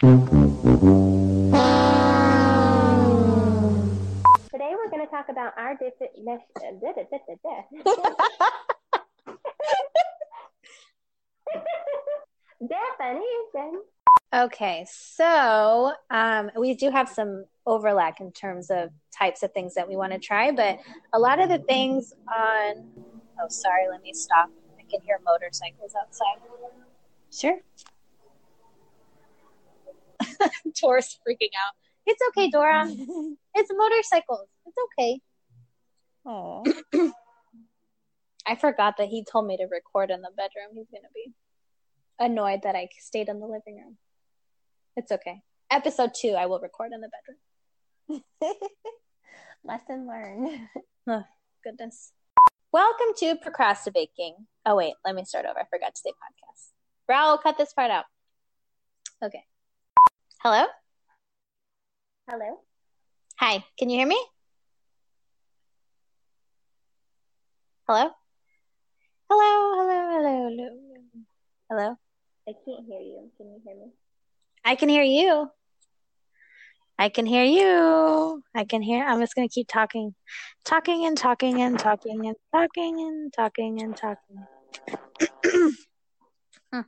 Today we're going to talk about our different. Definition. Okay, so um, we do have some overlap in terms of types of things that we want to try, but a lot of the things on. Oh, sorry, let me stop. I can hear motorcycles outside. Sure. Dora's freaking out. It's okay, Dora. it's motorcycles. It's okay. Oh. I forgot that he told me to record in the bedroom. He's going to be annoyed that I stayed in the living room. It's okay. Episode two, I will record in the bedroom. Lesson learned. Oh, goodness. Welcome to Procrastinating. Oh, wait, let me start over. I forgot to say podcast. Raul, cut this part out. Okay. Hello? Hello. Hi, can you hear me? Hello? Hello, hello, hello, hello. Hello? I can't hear you. Can you hear me? I can hear you. I can hear you. I can hear. I'm just going to keep talking. Talking and talking and talking and talking and talking and talking. Hmm.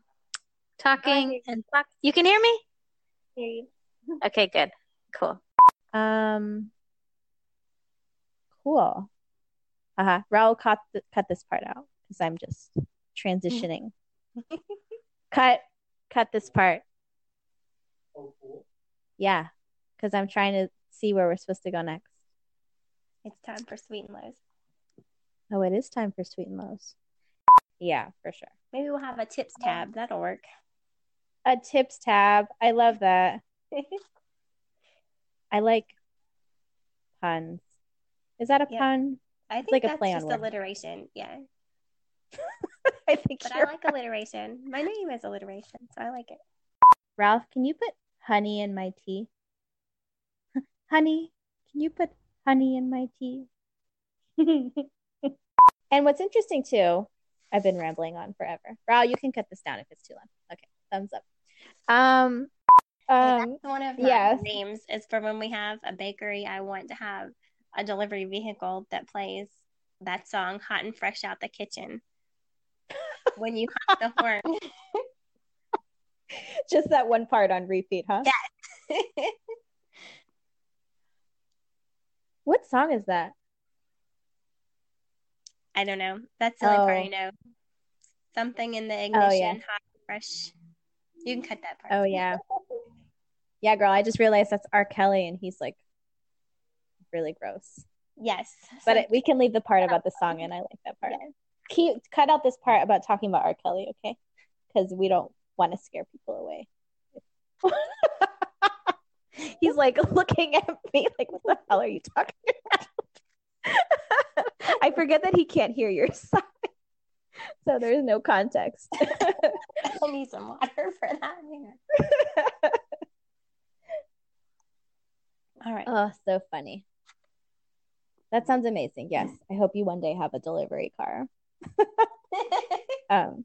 talking and talk. You can hear me? Hear you. Okay, good. Cool. Um. Cool. Uh huh. Raul, cut th- cut this part out because I'm just transitioning. cut, cut this part. Yeah, because I'm trying to see where we're supposed to go next. It's time for sweet and lows. Oh, it is time for sweet and lows. Yeah, for sure. Maybe we'll have a tips tab. That'll work. A tips tab. I love that. I like puns. Is that a Yep. pun? I think like a that's play on just alliteration. Yeah. I think But I like alliteration. My name is alliteration, so I like it. Ralph, can you put honey in my tea? honey, can you put honey in my tea? and what's interesting too, I've been rambling on forever. Ralph, you can cut this down if it's too long. Okay, thumbs up. Um, um, That's one of my yes. names is for when we have a bakery. I want to have a delivery vehicle that plays that song "Hot and Fresh Out the Kitchen" when you honk the horn. just that one part on repeat, huh? Yeah. What song is that? I don't know. That's the only part I Oh. know. Something in the ignition, yeah. hot and fresh. You can cut that part. Oh yeah. Yeah, girl, I just realized that's R. Kelly and he's like really gross. Yes. But it, we can leave the part about the song in. I like that part. Keep cut out this part about talking about R. Kelly, okay? Because we don't want to scare people away. He's like looking at me like, what the hell are you talking about? I forget that he can't hear your side. So there's no context. I need some water for that. All right. oh, so funny. That sounds amazing. Yes. I hope you one day have a delivery car. Um,